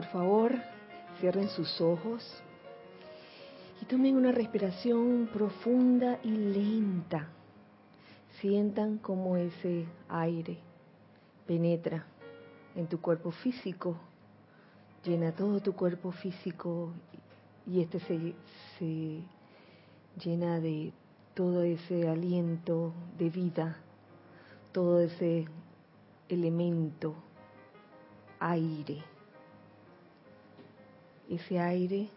por favor, cierren sus ojos y tomen una respiración profunda y lenta. Sientan cómo ese aire penetra en tu cuerpo físico, llena todo tu cuerpo físico y este se, se llena de todo ese aliento de vida, todo ese elemento, aire. Ese aire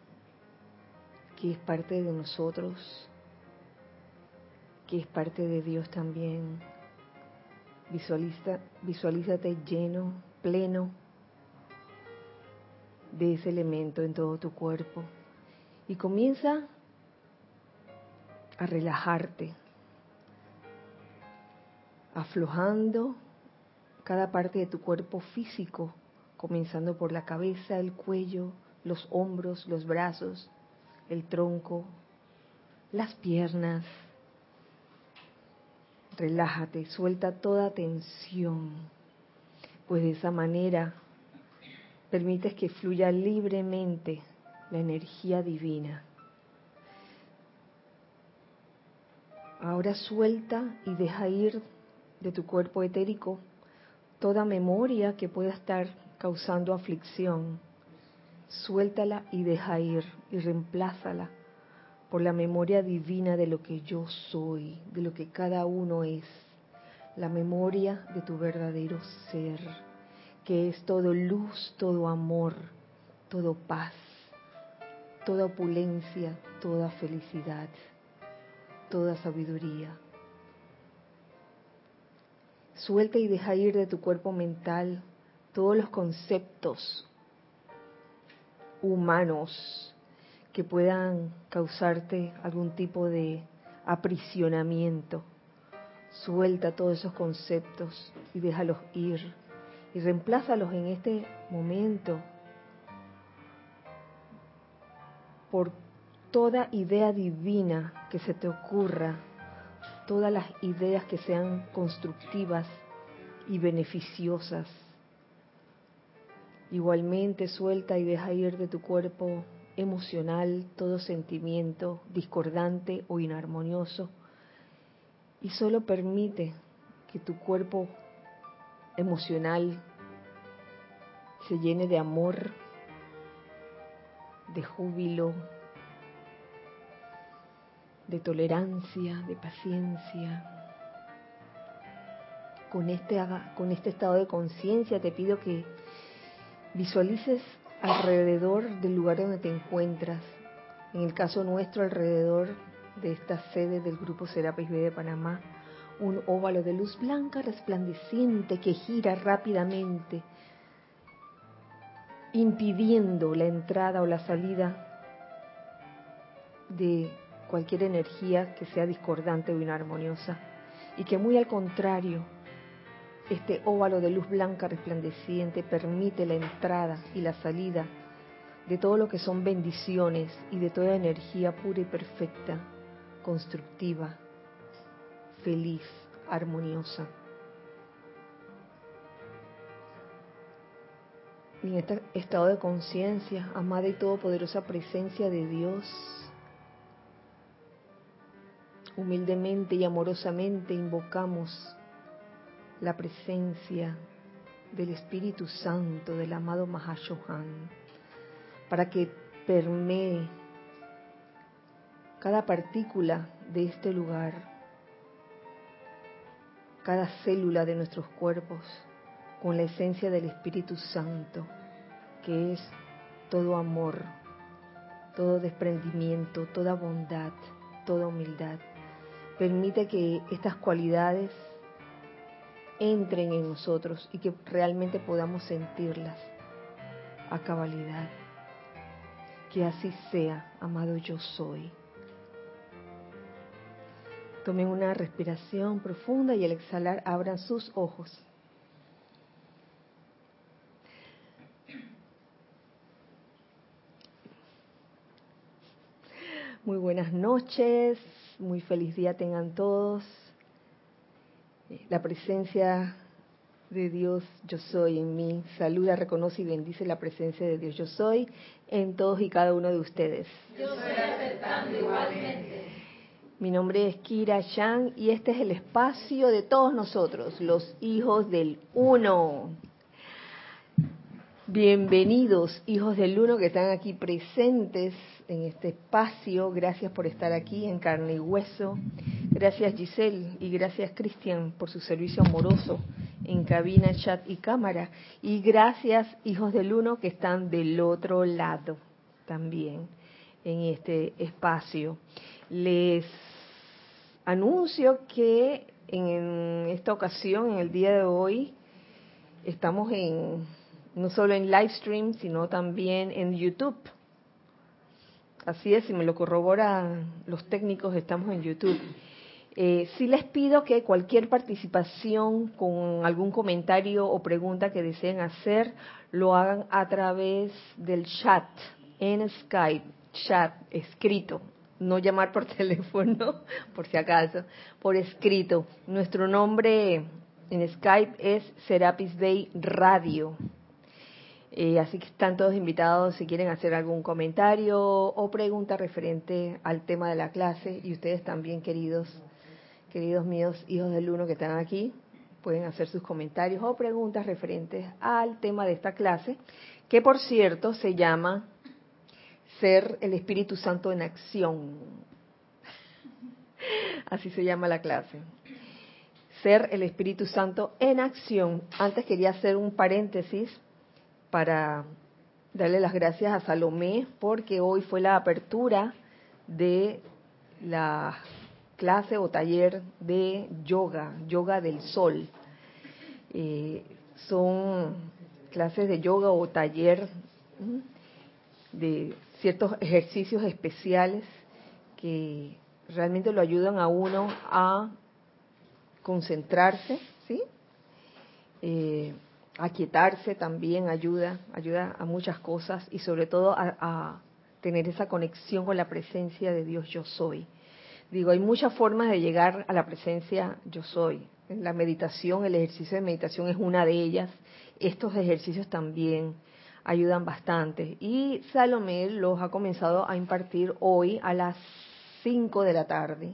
que es parte de nosotros, que es parte de Dios también. Visualiza, visualízate lleno, pleno de ese elemento en todo tu cuerpo y comienza a relajarte, aflojando cada parte de tu cuerpo físico, comenzando por la cabeza, el cuello, los hombros, los brazos, el tronco, las piernas. Relájate, suelta toda tensión, pues de esa manera permites que fluya libremente la energía divina. Ahora suelta y deja ir de tu cuerpo etérico toda memoria que pueda estar causando aflicción. Suéltala y deja ir y reemplázala por la memoria divina de lo que yo soy, de lo que cada uno es, la memoria de tu verdadero ser, que es todo luz, todo amor, todo paz, toda opulencia, toda felicidad toda sabiduría. Suelta y deja ir de tu cuerpo mental todos los conceptos humanos que puedan causarte algún tipo de aprisionamiento. Suelta todos esos conceptos y déjalos ir y reemplázalos en este momento por toda idea divina que se te ocurra, todas las ideas que sean constructivas y beneficiosas. Igualmente suelta y deja ir de tu cuerpo emocional todo sentimiento discordante o inarmonioso y solo permite que tu cuerpo emocional se llene de amor, de júbilo, de tolerancia, de paciencia. Con este, con este estado de conciencia te pido que visualices alrededor del lugar donde te encuentras, en el caso nuestro alrededor de esta sede del Grupo Serapis B de Panamá, un óvalo de luz blanca resplandeciente que gira rápidamente, impidiendo la entrada o la salida de cualquier energía que sea discordante o inarmoniosa, y que muy al contrario, este óvalo de luz blanca resplandeciente permite la entrada y la salida de todo lo que son bendiciones y de toda energía pura y perfecta, constructiva, feliz, armoniosa. Y en este estado de conciencia, amada y todopoderosa presencia de Dios, humildemente y amorosamente invocamos la presencia del Espíritu Santo del amado Mahashohan para que permee cada partícula de este lugar, cada célula de nuestros cuerpos con la esencia del Espíritu Santo, que es todo amor, todo desprendimiento, toda bondad, toda humildad. Permite que estas cualidades entren en nosotros y que realmente podamos sentirlas a cabalidad. Que así sea, amado yo soy. Tomen una respiración profunda y al exhalar abran sus ojos. Muy buenas noches muy feliz día tengan todos. La presencia de Dios yo soy en mí. Saluda, reconoce y bendice la presencia de Dios yo soy en todos y cada uno de ustedes. Yo soy aceptando igualmente. Mi nombre es Kira Yang y este es el espacio de todos nosotros, los hijos del uno. Bienvenidos, hijos del uno que están aquí presentes en este espacio. Gracias por estar aquí en carne y hueso. Gracias Giselle y gracias Cristian por su servicio amoroso en cabina, chat y cámara. Y gracias hijos del uno que están del otro lado también en este espacio. Les anuncio que en esta ocasión, en el día de hoy, estamos en no solo en live stream, sino también en YouTube. Así es, si me lo corroboran los técnicos, estamos en YouTube. Eh, sí les pido que cualquier participación con algún comentario o pregunta que deseen hacer, lo hagan a través del chat en Skype, chat escrito, no llamar por teléfono, por si acaso, por escrito. Nuestro nombre en Skype es Serapis Bay Radio. Eh, así que están todos invitados si quieren hacer algún comentario o pregunta referente al tema de la clase. Y ustedes también, queridos, queridos míos, hijos del uno que están aquí, pueden hacer sus comentarios o preguntas referentes al tema de esta clase, que por cierto se llama Ser el Espíritu Santo en Acción. Así se llama la clase. Ser el Espíritu Santo en acción. Antes quería hacer un paréntesis para darle las gracias a Salomé porque hoy fue la apertura de la clase o taller de yoga, yoga del sol. Eh, son clases de yoga o taller de ciertos ejercicios especiales que realmente lo ayudan a uno a concentrarse, ¿sí? Eh, aquietarse también ayuda, ayuda a muchas cosas y sobre todo a, a, tener esa conexión con la presencia de Dios yo soy. Digo, hay muchas formas de llegar a la presencia yo soy. La meditación, el ejercicio de meditación es una de ellas. Estos ejercicios también ayudan bastante. Y Salomé los ha comenzado a impartir hoy a las 5 de la tarde.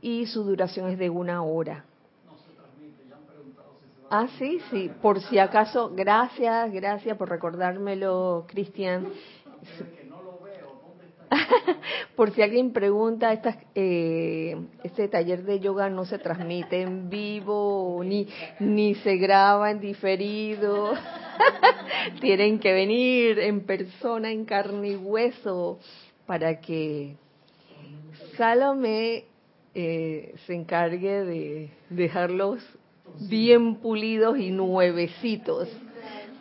Y su duración es de una hora. Ah, sí, sí. Por si acaso, gracias, gracias por recordármelo, Cristian. por si alguien pregunta, estas, eh, este taller de yoga no se transmite en vivo ni, ni se graba en diferido. Tienen que venir en persona, en carne y hueso, para que Salome eh, se encargue de dejarlos bien pulidos y nuevecitos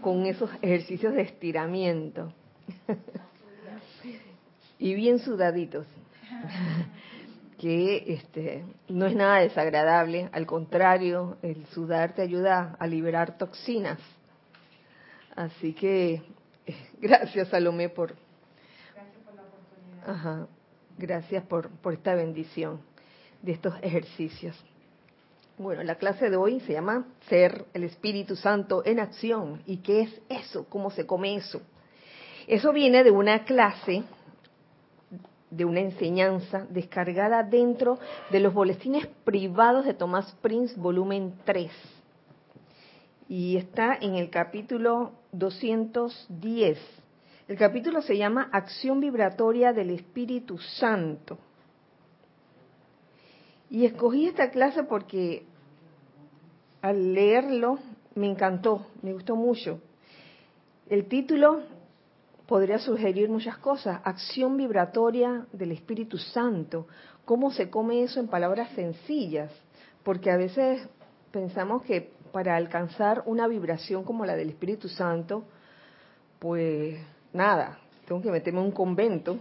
con esos ejercicios de estiramiento. y bien sudaditos. que este no es nada desagradable, al contrario, el sudar te ayuda a liberar toxinas. Así que gracias Salomé por gracias por la oportunidad. Ajá, gracias por por esta bendición de estos ejercicios. Bueno, la clase de hoy se llama Ser el Espíritu Santo en acción. ¿Y qué es eso? ¿Cómo se come eso? Eso viene de una clase, de una enseñanza descargada dentro de los boletines privados de Tomás Prince, volumen 3. Y está en el capítulo 210. El capítulo se llama Acción Vibratoria del Espíritu Santo. Y escogí esta clase porque al leerlo me encantó, me gustó mucho. El título podría sugerir muchas cosas. Acción vibratoria del Espíritu Santo. ¿Cómo se come eso en palabras sencillas? Porque a veces pensamos que para alcanzar una vibración como la del Espíritu Santo, pues nada, tengo que meterme en un convento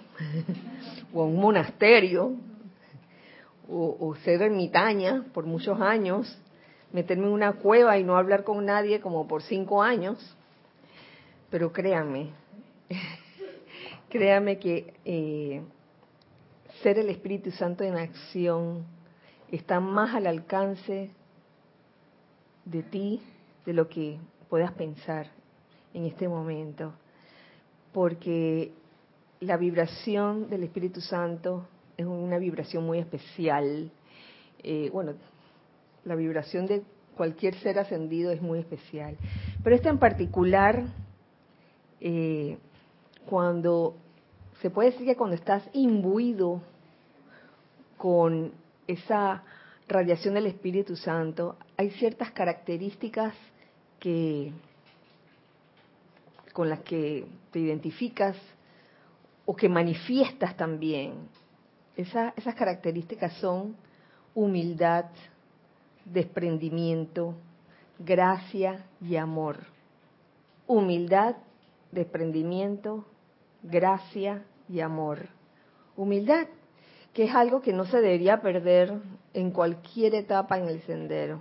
o a un monasterio o, ser ermitaña por muchos años, meterme en una cueva y no hablar con nadie como por cinco años. Pero créanme, créanme que eh, ser el Espíritu Santo en acción está más al alcance de ti de lo que puedas pensar en este momento, porque la vibración del Espíritu Santo es una vibración muy especial. Eh, bueno, la vibración de cualquier ser ascendido es muy especial, pero esta en particular, eh, cuando se puede decir que cuando estás imbuido con esa radiación del Espíritu Santo, hay ciertas características que con las que te identificas o que manifiestas también. esas características son humildad, desprendimiento, gracia y amor. Humildad, desprendimiento, gracia y amor. Humildad, que es algo que no se debería perder en cualquier etapa en el sendero.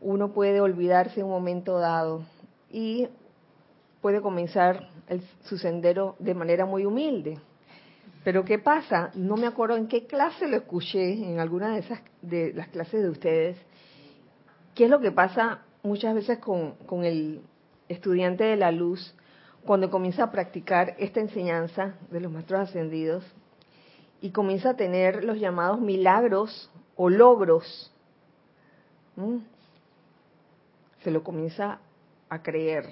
Uno puede olvidarse un momento dado y puede comenzar su sendero de manera muy humilde. Pero ¿qué pasa? No me acuerdo en qué clase lo escuché, en alguna de esas de las clases de ustedes. ¿Qué es lo que pasa muchas veces con, con el estudiante de la luz cuando comienza a practicar esta enseñanza de los maestros ascendidos y comienza a tener los llamados milagros o logros, se lo comienza a creer.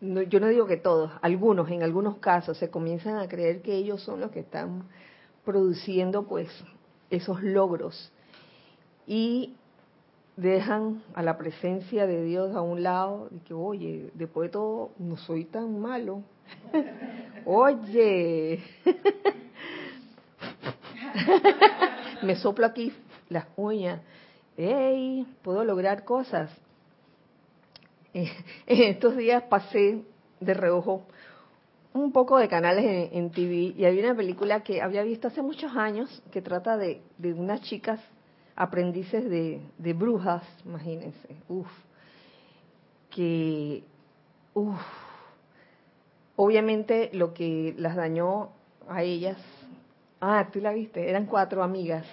yo no digo que todos, algunos, en algunos casos, se comienzan a creer que ellos son los que están produciendo pues esos logros y dejan a la presencia de Dios a un lado y que, oye, después de todo, no soy tan malo. oye, me soplo aquí las uñas. ¡Ey! Puedo lograr cosas. en estos días pasé de reojo un poco de canales en, en, TV y había una película que había visto hace muchos años que trata de, de unas chicas aprendices de, brujas, imagínense, uff, que, uff, obviamente lo que las dañó a ellas, ah, tú la viste, eran cuatro amigas.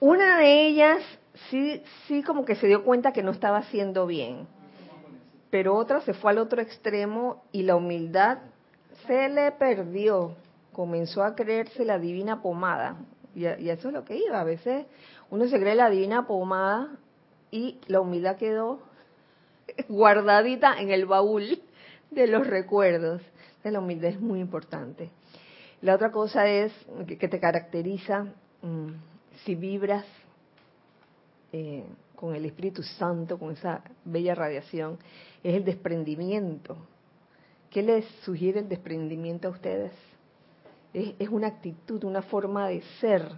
Una de ellas sí, sí como que se dio cuenta que no estaba haciendo bien, pero otra se fue al otro extremo y la humildad se le perdió, comenzó a creerse la divina pomada, y, eso es lo que iba. A veces uno se cree la divina pomada y la humildad quedó guardadita en el baúl de los recuerdos. De la humildad es muy importante. La otra cosa es que, te caracteriza mm, si vibras eh, con el Espíritu Santo, con esa bella radiación, es el desprendimiento. ¿Qué les sugiere el desprendimiento a ustedes? Es, una actitud, una forma de ser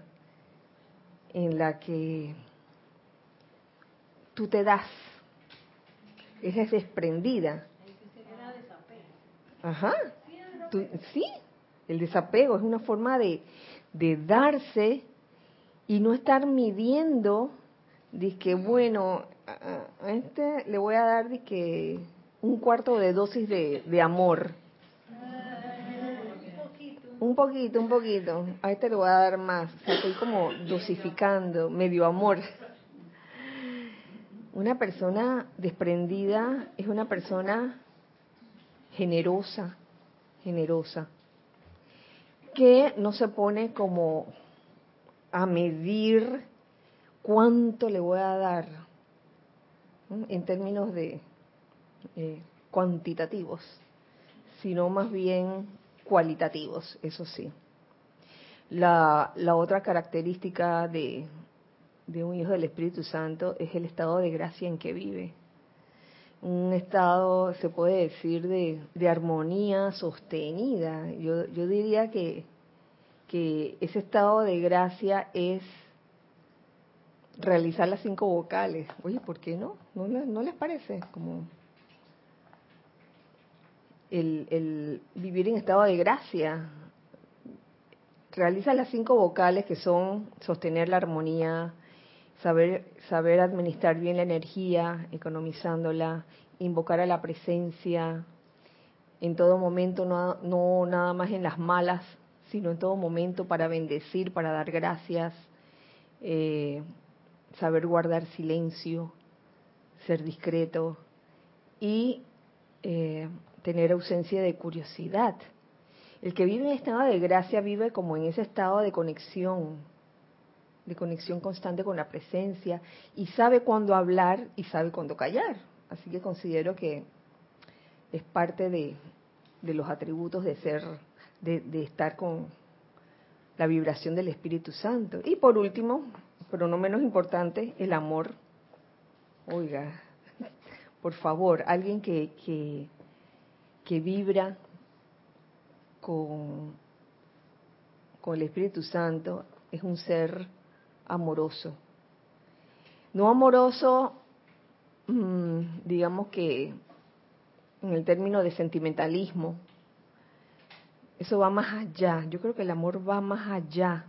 en la que tú te das, es desprendida. Ajá, sí, el desapego es una forma de, de darse y no estar midiendo, de que bueno, a, este le voy a dar un cuarto de dosis de, de amor un poquito, un poquito. A este le voy a dar más. Estoy como dosificando, medio amor. Una persona desprendida es una persona generosa, generosa, que no se pone como a medir cuánto le voy a dar en términos de eh, cuantitativos, sino más bien cualitativos, eso sí. La, la otra característica de, de un hijo del Espíritu Santo es el estado de gracia en que vive. Un estado, se puede decir, de, de armonía sostenida. Yo, yo diría que, que ese estado de gracia es realizar las cinco vocales. Oye, ¿por qué no? ¿No, no les parece? Como el, vivir en estado de gracia. Realiza las cinco vocales que son sostener la armonía, saber, saber administrar bien la energía, economizándola, invocar a la presencia en todo momento, no, no nada más en las malas, sino en todo momento para bendecir, para dar gracias, eh, saber guardar silencio, ser discreto y eh, tener ausencia de curiosidad. El que vive en estado de gracia vive como en ese estado de conexión, de conexión constante con la presencia y sabe cuándo hablar y sabe cuándo callar. Así que considero que es parte de, los atributos de ser, de, de estar con la vibración del Espíritu Santo. Y por último, pero no menos importante, el amor. Oiga, por favor, alguien que, que, que vibra con, el Espíritu Santo es un ser amoroso. No amoroso, mm, digamos que en el término de sentimentalismo, eso va más allá. Yo creo que el amor va más allá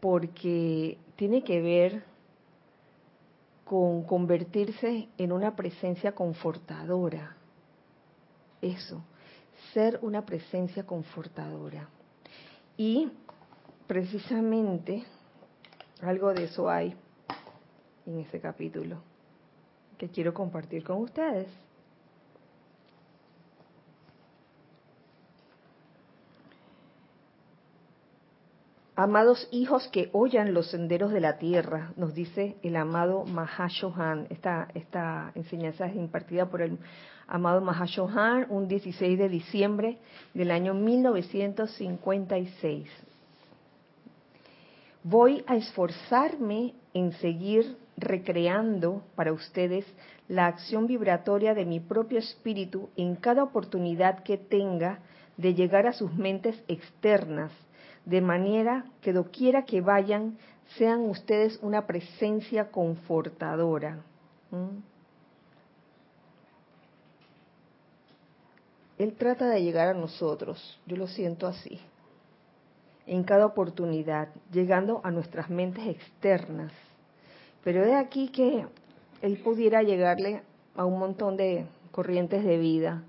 porque tiene que ver con convertirse en una presencia confortadora. Eso, ser una presencia confortadora. Y precisamente algo de eso hay en ese capítulo que quiero compartir con ustedes. Amados hijos que oyan los senderos de la tierra, nos dice el amado Mahashohan. Esta, esta enseñanza es impartida por el amado Mahashohan un 16 de diciembre del año 1956. Voy a esforzarme en seguir recreando para ustedes la acción vibratoria de mi propio espíritu en cada oportunidad que tenga de llegar a sus mentes externas de manera que doquiera que vayan sean ustedes una presencia confortadora. Él trata de llegar a nosotros, yo lo siento así, en cada oportunidad, llegando a nuestras mentes externas. Pero es aquí que Él pudiera llegarle a un montón de corrientes de vida,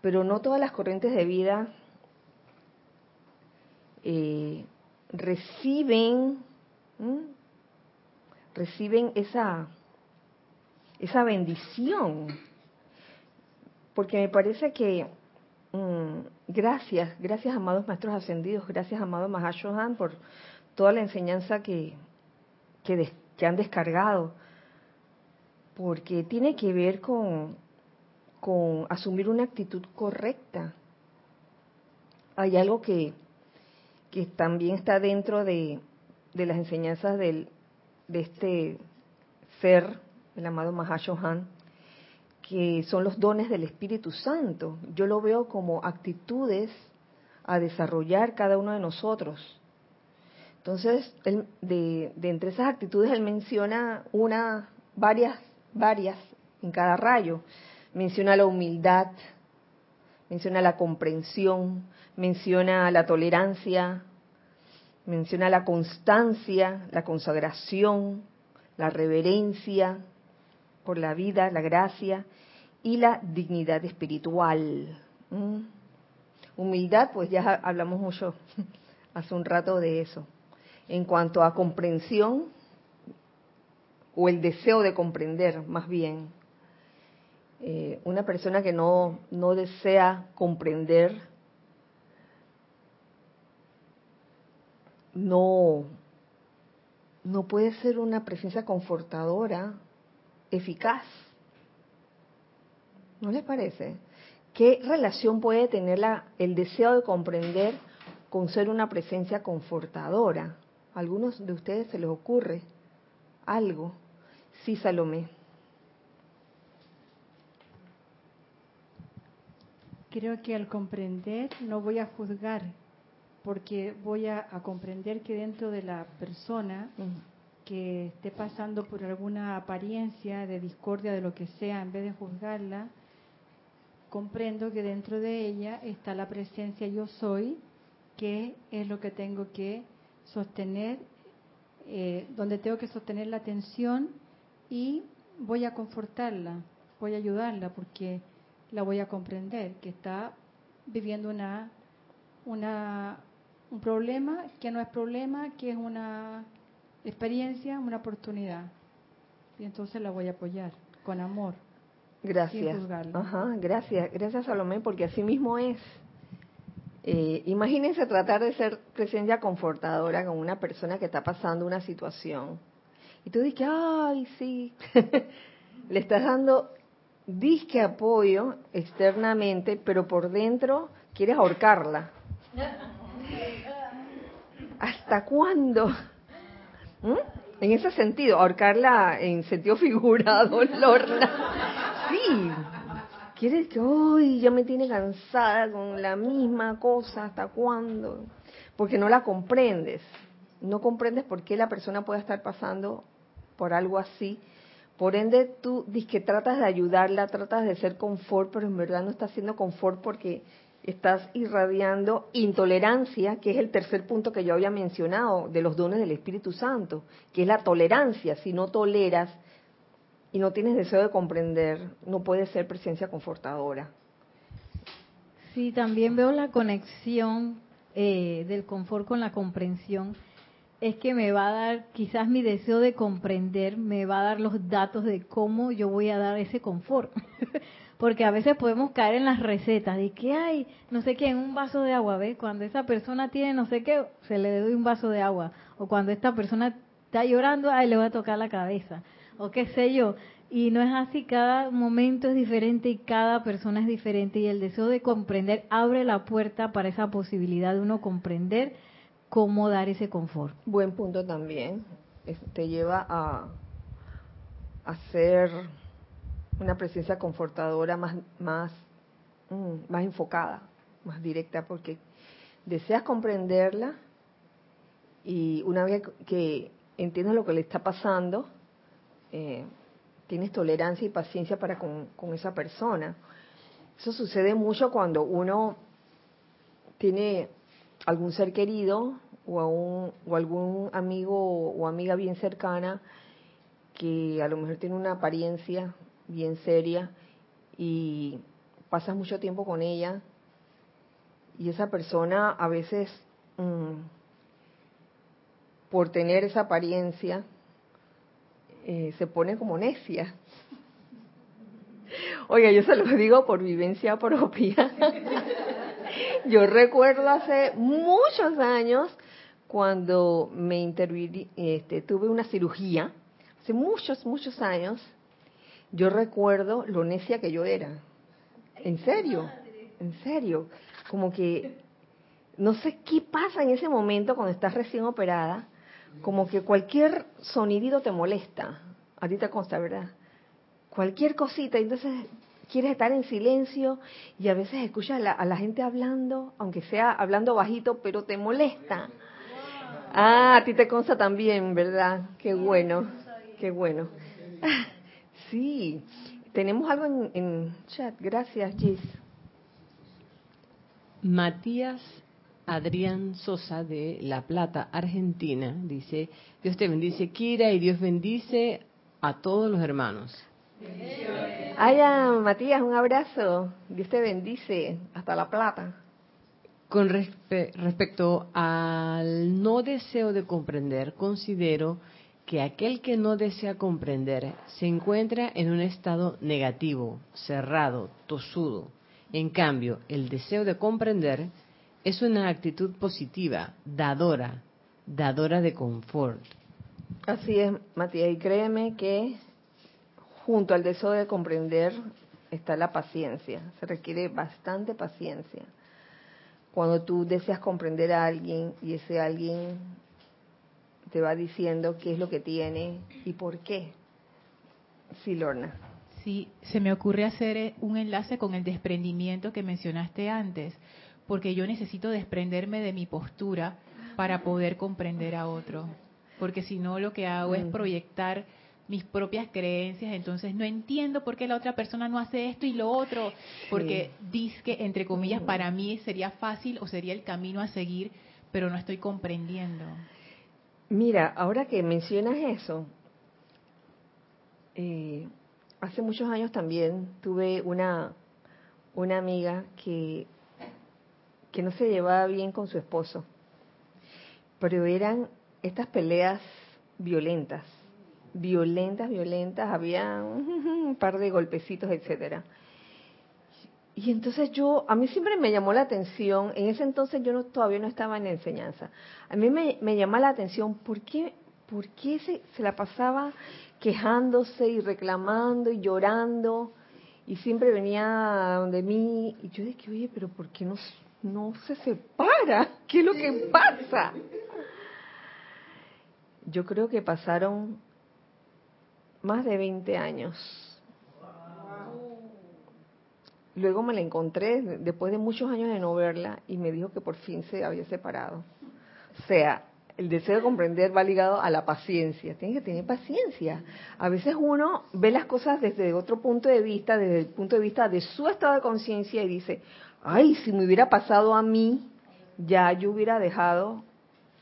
pero no todas las corrientes de vida eh, reciben reciben esa esa bendición porque me parece que mm, gracias gracias amados maestros ascendidos gracias amado Mahashohan por toda la enseñanza que que, que han descargado porque tiene que ver con con asumir una actitud correcta. Hay algo que que también está dentro de, las enseñanzas del, de este ser, el amado Mahashohan, que son los dones del Espíritu Santo. Yo lo veo como actitudes a desarrollar cada uno de nosotros. Entonces, de, de, entre esas actitudes, él menciona una, varias, varias en cada rayo. Menciona la humildad, menciona la comprensión, menciona la tolerancia, menciona la constancia, la consagración, la reverencia por la vida, la gracia y la dignidad espiritual. Humildad, pues ya hablamos mucho hace un rato de eso. En cuanto a comprensión, o el deseo de comprender, más bien, eh, una persona que no, no desea comprender no, no puede ser una presencia confortadora, eficaz. ¿No les parece? ¿Qué relación puede tener la, el deseo de comprender con ser una presencia confortadora? ¿A algunos de ustedes se les ocurre algo? Sí, Salomé. Creo que al comprender no voy a juzgar, porque voy a, comprender que dentro de la persona que esté pasando por alguna apariencia de discordia, de lo que sea, en vez de juzgarla, comprendo que dentro de ella está la presencia yo soy, que es lo que tengo que sostener, eh, donde tengo que sostener la atención y voy a confortarla, voy a ayudarla porque la voy a comprender, que está viviendo una, una un problema que no es problema, que es una experiencia, una oportunidad. y entonces la voy a apoyar con amor. Gracias. Ajá, gracias, gracias Salomé, porque así mismo es. Eh, imagínense tratar de ser presencia confortadora con una persona que está pasando una situación. Y tú dices, ay, sí, le estás dando disque apoyo externamente, pero por dentro quieres ahorcarla. ¿Hasta cuándo? ¿Mm? En ese sentido, ahorcarla en sentido figurado, Lorna. Sí, quieres que hoy ya me tiene cansada con la misma cosa, ¿hasta cuándo? Porque no la comprendes. No comprendes por qué la persona puede estar pasando por algo así por ende, tú dices que tratas de ayudarla, tratas de ser confort, pero en verdad no estás haciendo confort porque estás irradiando intolerancia, que es el tercer punto que yo había mencionado de los dones del Espíritu Santo, que es la tolerancia. Si no toleras y no tienes deseo de comprender, no puedes ser presencia confortadora. Sí, también veo la conexión eh, del confort con la comprensión es que me va a dar, quizás mi deseo de comprender, me va a dar los datos de cómo yo voy a dar ese confort. Porque a veces podemos caer en las recetas de que hay, no sé qué, en un vaso de agua, ¿ves? Cuando esa persona tiene no sé qué, se le doy un vaso de agua. O cuando esta persona está llorando, ay, le voy a tocar la cabeza. O qué sé yo. Y no es así, cada momento es diferente y cada persona es diferente. Y el deseo de comprender abre la puerta para esa posibilidad de uno comprender cómo dar ese confort. Buen punto también. Te lleva a, a ser una presencia confortadora más, más, mm, más enfocada, más directa, porque deseas comprenderla y una vez que entiendes lo que le está pasando, eh, tienes tolerancia y paciencia para con, con esa persona. Eso sucede mucho cuando uno tiene algún ser querido o, a un, o algún amigo o amiga bien cercana que a lo mejor tiene una apariencia bien seria y pasas mucho tiempo con ella y esa persona a veces mm, por tener esa apariencia eh, se pone como necia. Oiga, yo se lo digo por vivencia propia. Yo recuerdo hace muchos años cuando me interviní, este, tuve una cirugía, hace muchos, muchos años, yo recuerdo lo necia que yo era. En serio, en serio. Como que no sé qué pasa en ese momento cuando estás recién operada, como que cualquier sonidito te molesta. A ti te consta, ¿verdad? Cualquier cosita, entonces quieres estar en silencio y a veces escuchas a la, gente hablando, aunque sea hablando bajito, pero te molesta. Ah, a ti te consta también, ¿verdad? Qué bueno, qué bueno. Sí, tenemos algo en, en chat. Gracias, Gis. Matías Adrián Sosa de La Plata, Argentina, dice, Dios te bendice, Kira, y Dios bendice a todos los hermanos. Aya, Matías, un abrazo. Dios te bendice. Hasta La Plata. Con respecto al no deseo de comprender, considero que aquel que no desea comprender se encuentra en un estado negativo, cerrado, tosudo. En cambio, el deseo de comprender es una actitud positiva, dadora, dadora de confort. Así es, Matías, y créeme que junto al deseo de comprender está la paciencia. Se requiere bastante paciencia. Cuando tú deseas comprender a alguien y ese alguien te va diciendo qué es lo que tiene y por qué. Sí, Lorna. Sí, se me ocurre hacer eh, un enlace con el desprendimiento que mencionaste antes, porque yo necesito desprenderme de mi postura para poder comprender a otro, porque si no lo que hago es mm. proyectar mis propias creencias, entonces no entiendo por qué la otra persona no hace esto y lo otro, porque dice que, entre comillas, para mí sería fácil o sería el camino a seguir, pero no estoy comprendiendo. Mira, ahora que mencionas eso, eh, hace muchos años también tuve una, una amiga que, que no se llevaba bien con su esposo, pero eran estas peleas violentas violentas, violentas, había un par de golpecitos, etcétera. Y entonces yo, a mí siempre me llamó la atención, en ese entonces yo no, todavía no estaba en enseñanza, a mí me, me llamó la atención por qué se, se la pasaba quejándose y reclamando y llorando y siempre venía donde mí y yo dije, oye, pero ¿por qué no, no se separa? ¿Qué es lo que pasa? Yo creo que pasaron más de 20 años Luego me la encontré después de muchos años de no verla y me dijo que por fin se había separado. O sea, el deseo de comprender va ligado a la paciencia. Tienes que tener paciencia. A veces uno ve las cosas desde otro punto de vista, desde el punto de vista de su estado de conciencia y dice, ay, si me hubiera pasado a mí, ya yo hubiera dejado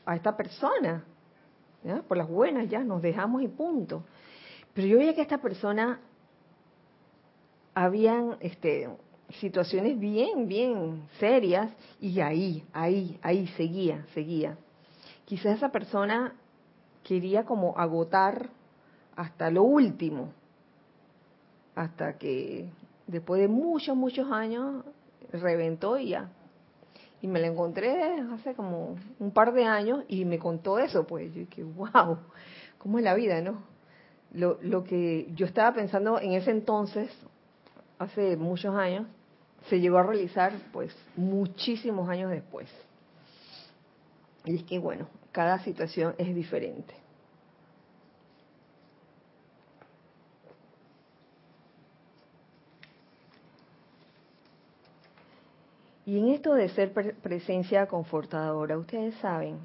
a esta persona. Por las buenas ya nos dejamos y punto. Pero yo veía que esta persona habían este, situaciones bien, bien serias y ahí, ahí, ahí seguía, seguía. Quizás esa persona quería como agotar hasta lo último, hasta que después de muchos, muchos años reventó y ya. Y me la encontré hace como un par de años y me contó eso, pues yo dije, wow, ¿cómo es la vida, no? Lo, lo que yo estaba pensando en ese entonces, hace muchos años, se llegó a realizar pues muchísimos años después. Y es que bueno, cada situación es diferente. Y en esto de ser presencia confortadora, ustedes saben,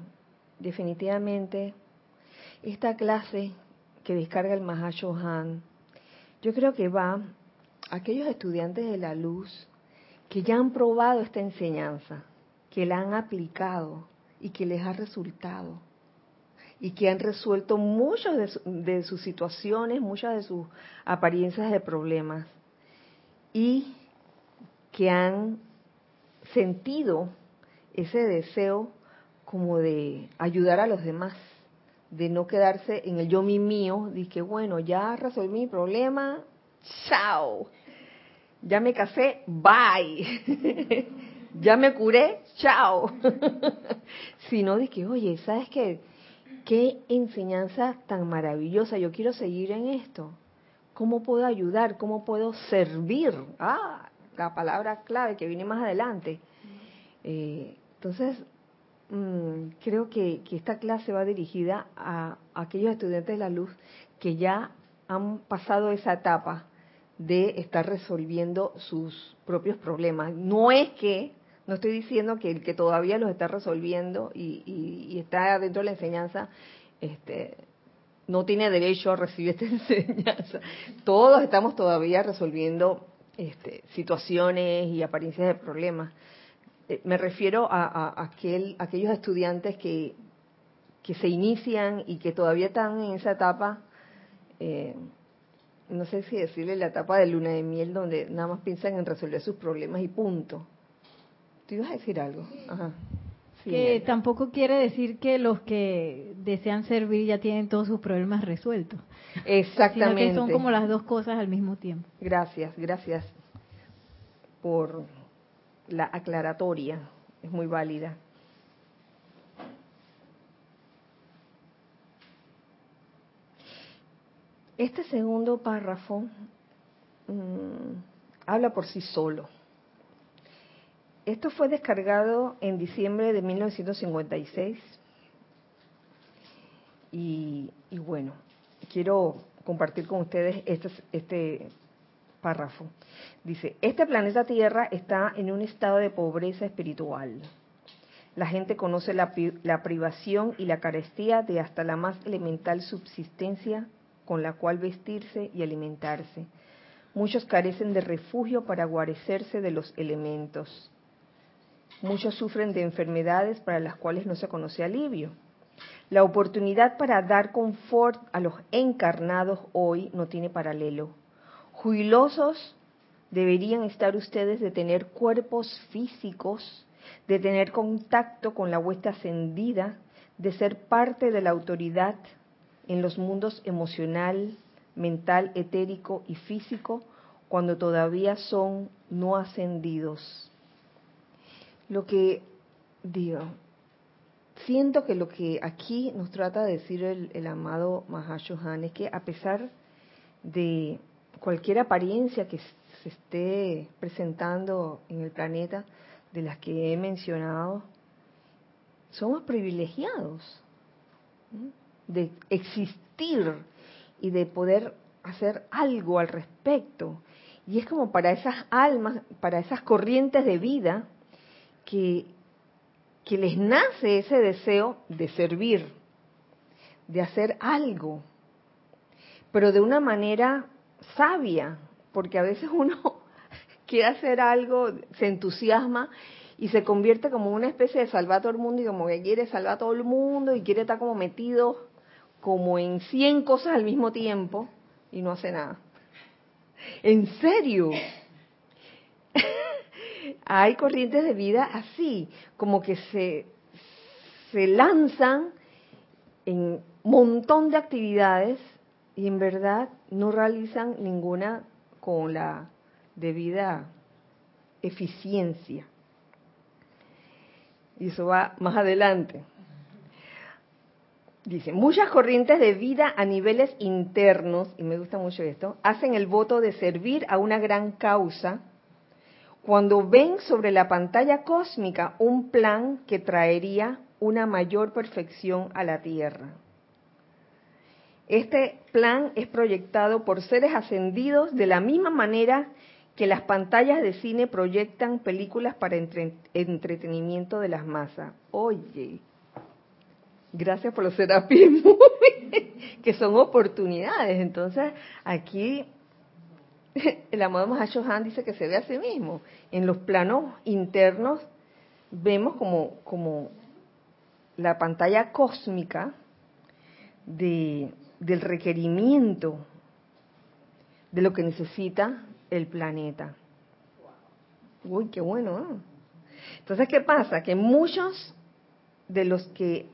definitivamente, esta clase que descarga el Mahashohan, yo creo que va aquellos estudiantes de la luz que ya han probado esta enseñanza, que la han aplicado y que les ha resultado y que han resuelto muchas de, sus situaciones, muchas de sus apariencias de problemas y que han sentido ese deseo como de ayudar a los demás, de no quedarse en el yo mi mío, de que bueno, ya resolví mi problema, chao. Ya me casé, bye. ya me curé, chao. Sino de que, oye, ¿sabes qué? Qué enseñanza tan maravillosa. Yo quiero seguir en esto. ¿Cómo puedo ayudar? ¿Cómo puedo servir? Ah, la palabra clave que viene más adelante. Eh, entonces, mm, creo que, que, esta clase va dirigida a aquellos estudiantes de la luz que ya han pasado esa etapa de estar resolviendo sus propios problemas. No es que, no estoy diciendo que el que todavía los está resolviendo y, está dentro de la enseñanza, este, no tiene derecho a recibir esta enseñanza. Todos estamos todavía resolviendo este, situaciones y apariencias de problemas. Eh, me refiero a, aquel, aquellos estudiantes que, que se inician y que todavía están en esa etapa eh, no sé si decirle la etapa de luna de miel donde nada más piensan en resolver sus problemas y punto. ¿Tú ibas a decir algo? Ajá. que tampoco quiere decir que los que desean servir ya tienen todos sus problemas resueltos. Exactamente. Sino que son como las dos cosas al mismo tiempo. Gracias, gracias por la aclaratoria. Es muy válida. Este segundo párrafo mm, habla por sí solo. Esto fue descargado en diciembre de 1956 y, y bueno, quiero compartir con ustedes este, este párrafo. Dice, este planeta Tierra está en un estado de pobreza espiritual. La gente conoce la, la privación y la carestía de hasta la más elemental subsistencia con la cual vestirse y alimentarse. Muchos carecen de refugio para guarecerse de los elementos. Muchos sufren de enfermedades para las cuales no se conoce alivio. La oportunidad para dar confort a los encarnados hoy no tiene paralelo. Jubilosos deberían estar ustedes de tener cuerpos físicos, de tener contacto con la huesta ascendida, de ser parte de la autoridad en los mundos emocional, mental, etérico y físico cuando todavía son no ascendidos. Lo que digo, siento que lo que aquí nos trata de decir el, el amado Mahashohan es que a pesar de cualquier apariencia que se esté presentando en el planeta, de las que he mencionado, somos privilegiados de existir y de poder hacer algo al respecto. Y es como para esas almas, para esas corrientes de vida que, que les nace ese deseo de servir, de hacer algo, pero de una manera sabia, porque a veces uno quiere hacer algo, se entusiasma y se convierte como una especie de salvar a todo el mundo y como que quiere salvar a todo el mundo y quiere estar como metido como en 100 cosas al mismo tiempo y no hace nada. En serio. Hay corrientes de vida así, como que se, se lanzan en montón de actividades y en verdad no realizan ninguna con la debida eficiencia. Y eso va más adelante. Dice, muchas corrientes de vida a niveles internos, y me gusta mucho esto, hacen el voto de servir a una gran causa cuando ven sobre la pantalla cósmica un plan que traería una mayor perfección a la Tierra. Este plan es proyectado por seres ascendidos de la misma manera que las pantallas de cine proyectan películas para entretenimiento de las masas. Oye, gracias por los serapismos, que son oportunidades. Entonces, aquí el amado Mahacho Han dice que se ve a sí mismo. En los planos internos vemos como, como la pantalla cósmica de, del requerimiento de lo que necesita el planeta. Uy, qué bueno. ¿eh? Entonces, ¿qué pasa? Que muchos de los que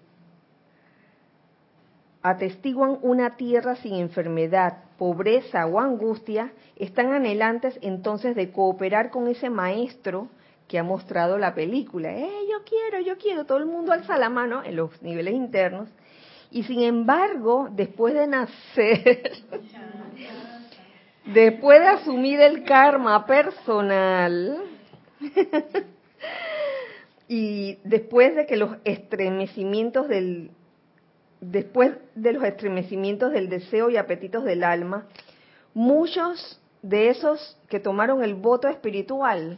atestiguan una tierra sin enfermedad, pobreza o angustia, están anhelantes entonces de cooperar con ese maestro que ha mostrado la película. ¡Eh, yo quiero, yo quiero! Todo el mundo alza la mano en los niveles internos. Y sin embargo, después de nacer, después de asumir el karma personal, y después de que los estremecimientos del después de los estremecimientos del deseo y apetitos del alma, muchos de esos que tomaron el voto espiritual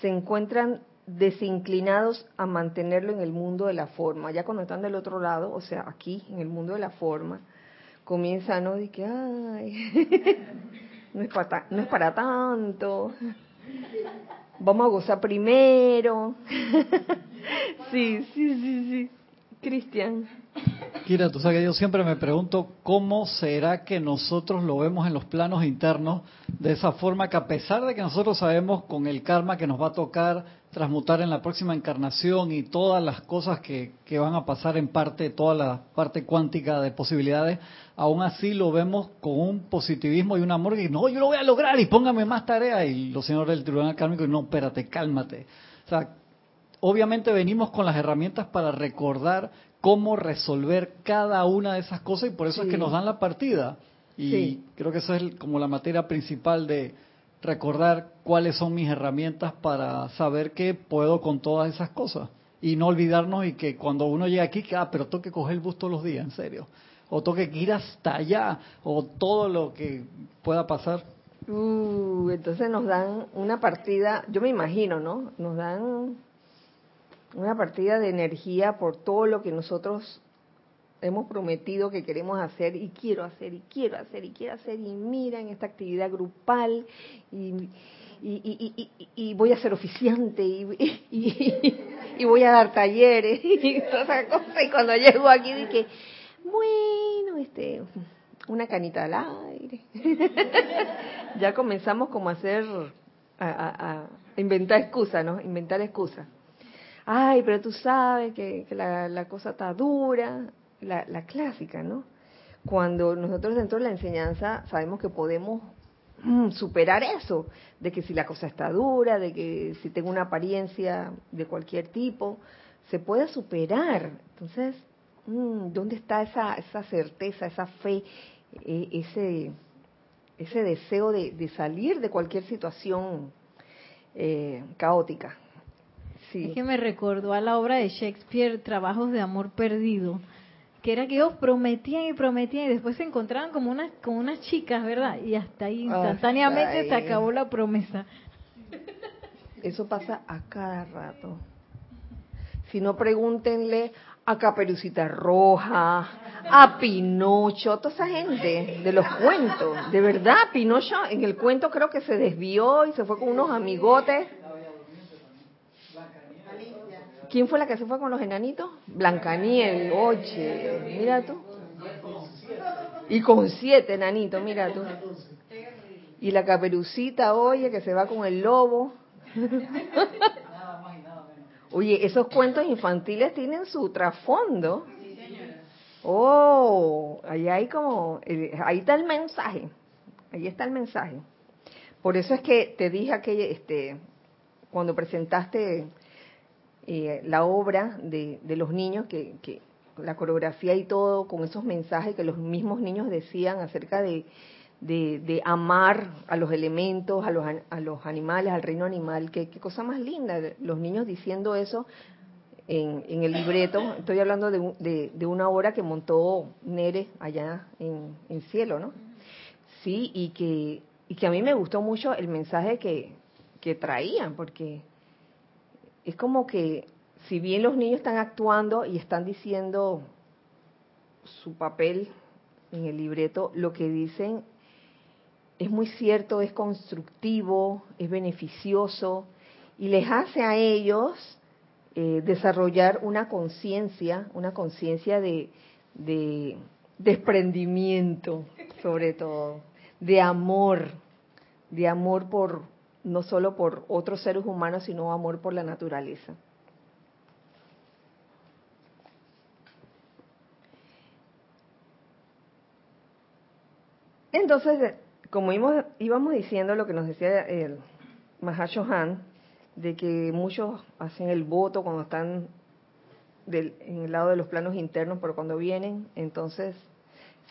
se encuentran desinclinados a mantenerlo en el mundo de la forma. Ya cuando están del otro lado, o sea, aquí, en el mundo de la forma, comienzan, ¿no? De que, ay, no es, para, no es para tanto, vamos a gozar primero. sí, sí, sí, sí. Cristian. Kira, tú sabes que yo siempre me pregunto cómo será que nosotros lo vemos en los planos internos de esa forma que a pesar de que nosotros sabemos con el karma que nos va a tocar transmutar en la próxima encarnación y todas las cosas que, que van a pasar en parte, toda la parte cuántica de posibilidades, aún así lo vemos con un positivismo y un amor que no, yo lo voy a lograr y póngame más tarea y los señores del tribunal kármico no, espérate, cálmate. O sea, obviamente venimos con las herramientas para recordar cómo resolver cada una de esas cosas y por eso es que nos dan la partida. Y creo que esa es como la materia principal de recordar cuáles son mis herramientas para saber que puedo con todas esas cosas. Y no olvidarnos y que cuando uno llega aquí, que, ah, pero tengo que coger el bus todos los días, en serio. O tengo que ir hasta allá, o todo lo que pueda pasar. Uh, entonces nos dan una partida, yo me imagino, ¿no? Nos dan una partida de energía por todo lo que nosotros hemos prometido que queremos hacer y quiero hacer y quiero hacer y quiero hacer. Y mira en esta actividad grupal y, y, voy a ser oficiante y, voy a dar talleres y todas esas cosas y cuando llego aquí dije bueno este una canita al aire ya comenzamos como a hacer a, a inventar excusas no inventar excusas ay, pero tú sabes que, la, cosa está dura, la, clásica, ¿no? cuando nosotros dentro de la enseñanza sabemos que podemos mm, superar eso, de que si la cosa está dura, de que si tengo una apariencia de cualquier tipo, se puede superar. Entonces, mm, ¿dónde está esa, esa certeza, esa fe, e, ese, ese deseo de, salir de cualquier situación eh, caótica? Sí. Es que me recordó a la obra de Shakespeare, Trabajos de Amor Perdido, que era que ellos prometían y prometían y después se encontraban como unas, como unas chicas, ¿verdad? Y hasta ahí instantáneamente se acabó la promesa. Eso pasa a cada rato. Si no, pregúntenle a Caperucita Roja, a Pinocho, toda esa gente de los cuentos. De verdad, Pinocho en el cuento creo que se desvió y se fue con unos amigotes. ¿Quién fue la que se fue con los enanitos? Blancaniel, oye, mira tú. Y con siete enanitos, mira tú. Y la caperucita, oye, que se va con el lobo. Oye, esos cuentos infantiles tienen su trasfondo. Oh, ahí hay como, eh, ahí está el mensaje, ahí está el mensaje. Por eso es que te dije que, este, cuando presentaste eh, la obra de, los niños, que, que, la coreografía y todo, con esos mensajes que los mismos niños decían acerca de, de, amar a los elementos, a los, a los animales, al reino animal. Qué, qué cosa más linda, los niños diciendo eso en, en el libreto. Estoy hablando de, de, una obra que montó Nere allá en, en Cielo, ¿no? Sí, y que, y que a mí me gustó mucho el mensaje que, que traían, porque es como que si bien los niños están actuando y están diciendo su papel en el libreto, lo que dicen es muy cierto, es constructivo, es beneficioso y les hace a ellos eh, desarrollar una conciencia, una conciencia de, de desprendimiento, sobre todo, de amor, de amor por no solo por otros seres humanos, sino amor por la naturaleza. Entonces, como íbamos, diciendo lo que nos decía el Mahashohan, de que muchos hacen el voto cuando están en el lado de los planos internos, pero cuando vienen, entonces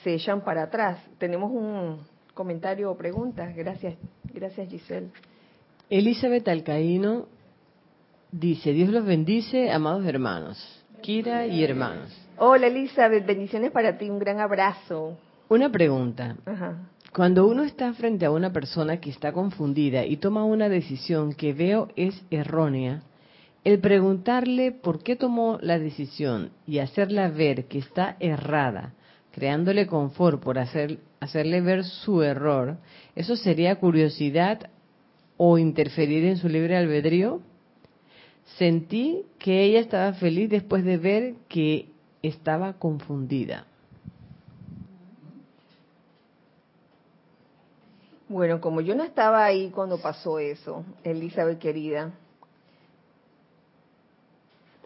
se echan para atrás. Tenemos un comentario o pregunta. Gracias, gracias Giselle. Elizabeth Alcaíno dice, Dios los bendice, amados hermanos, Kira y hermanos. Hola Elizabeth, bendiciones para ti, un gran abrazo. Una pregunta. Ajá. Cuando uno está frente a una persona que está confundida y toma una decisión que veo es errónea, el preguntarle por qué tomó la decisión y hacerla ver que está errada, creándole confort por hacer, hacerle ver su error, ¿eso sería curiosidad o interferir en su libre albedrío? Sentí que ella estaba feliz después de ver que estaba confundida. Bueno, como yo no estaba ahí cuando pasó eso, Elizabeth querida,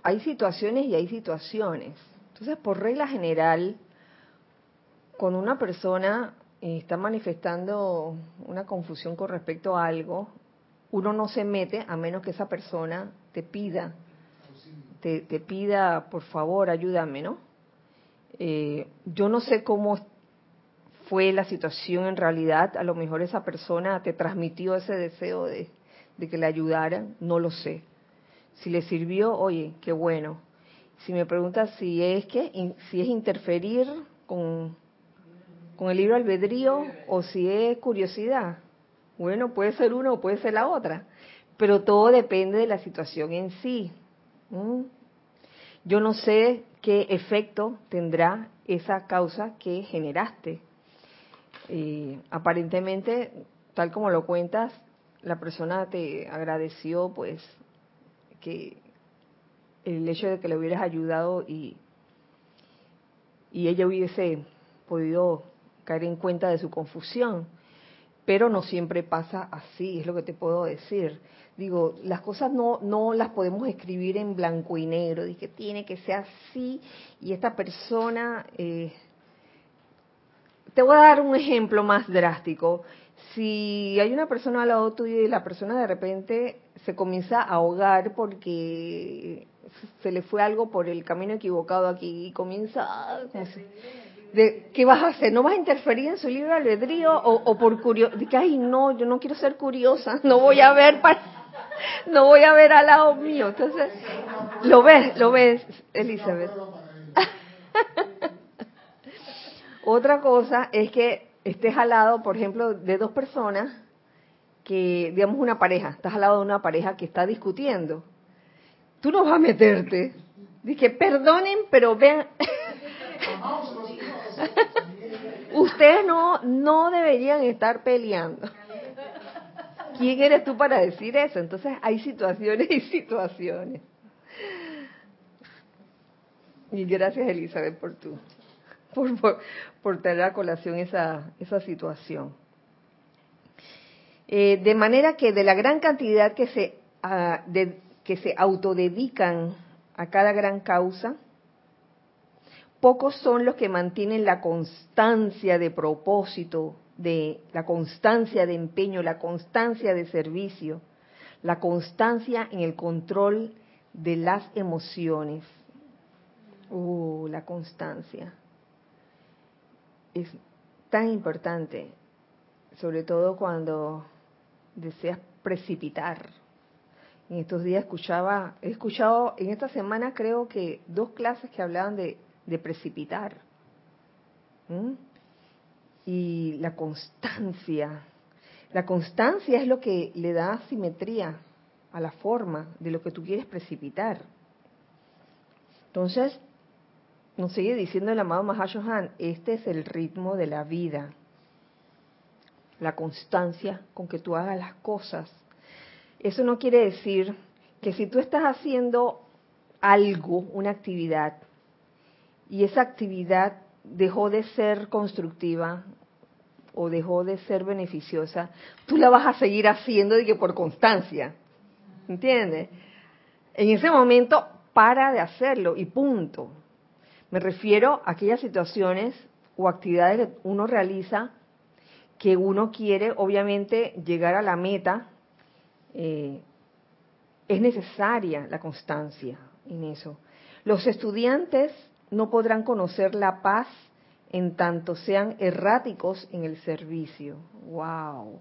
hay situaciones y hay situaciones. Entonces, por regla general, cuando una persona eh, está manifestando una confusión con respecto a algo, uno no se mete a menos que esa persona te pida, te, pida, por favor, ayúdame, ¿no? Eh, yo no sé cómo fue la situación en realidad, a lo mejor esa persona te transmitió ese deseo de, que le ayudara, no lo sé. Si le sirvió, oye, qué bueno. Si me preguntas si es que si es interferir con, con el libro albedrío o si es curiosidad, bueno, puede ser uno o puede ser la otra, pero todo depende de la situación en sí. Yo no sé qué efecto tendrá esa causa que generaste y aparentemente, tal como lo cuentas, la persona te agradeció pues que el hecho de que le hubieras ayudado y, y ella hubiese podido caer en cuenta de su confusión. Pero no siempre pasa así, es lo que te puedo decir. Digo, las cosas no, no las podemos escribir en blanco y negro, que tiene que ser así y esta persona eh, te voy a dar un ejemplo más drástico. Si hay una persona al lado tuyo y la persona de repente se comienza a ahogar porque se le fue algo por el camino equivocado aquí y comienza de qué vas a hacer no vas a interferir en su libre albedrío o, por curiosidad que ay no yo no quiero ser curiosa no voy a ver para no voy a ver al lado mío entonces lo ves lo ves Elizabeth otra cosa es que estés al lado por ejemplo de dos personas que digamos una pareja estás al lado de una pareja que está discutiendo tú no vas a meterte. Dije, perdonen, pero vean. Ustedes no, no deberían estar peleando. ¿Quién eres tú para decir eso? Entonces hay situaciones y situaciones. Y gracias Elizabeth por tu, por, por, por traer a colación esa, esa situación. Eh, de manera que de la gran cantidad que se, uh, de, que se autodedican a cada gran causa, pocos son los que mantienen la constancia de propósito, de la constancia de empeño, la constancia de servicio, la constancia en el control de las emociones. Uh, la constancia. Es tan importante, sobre todo cuando deseas precipitar en estos días escuchaba, he escuchado en esta semana creo que dos clases que hablaban de, precipitar. Y la constancia. La constancia es lo que le da simetría a la forma de lo que tú quieres precipitar. Entonces, nos sigue diciendo el amado Mahashohan, este es el ritmo de la vida. La constancia con que tú hagas las cosas eso no quiere decir que si tú estás haciendo algo, una actividad, y esa actividad dejó de ser constructiva o dejó de ser beneficiosa, tú la vas a seguir haciendo de que por constancia. ¿Entiendes? En ese momento para de hacerlo y punto. Me refiero a aquellas situaciones o actividades que uno realiza que uno quiere obviamente llegar a la meta eh, es necesaria la constancia en eso. Los estudiantes no podrán conocer la paz en tanto sean erráticos en el servicio. ¡Wow!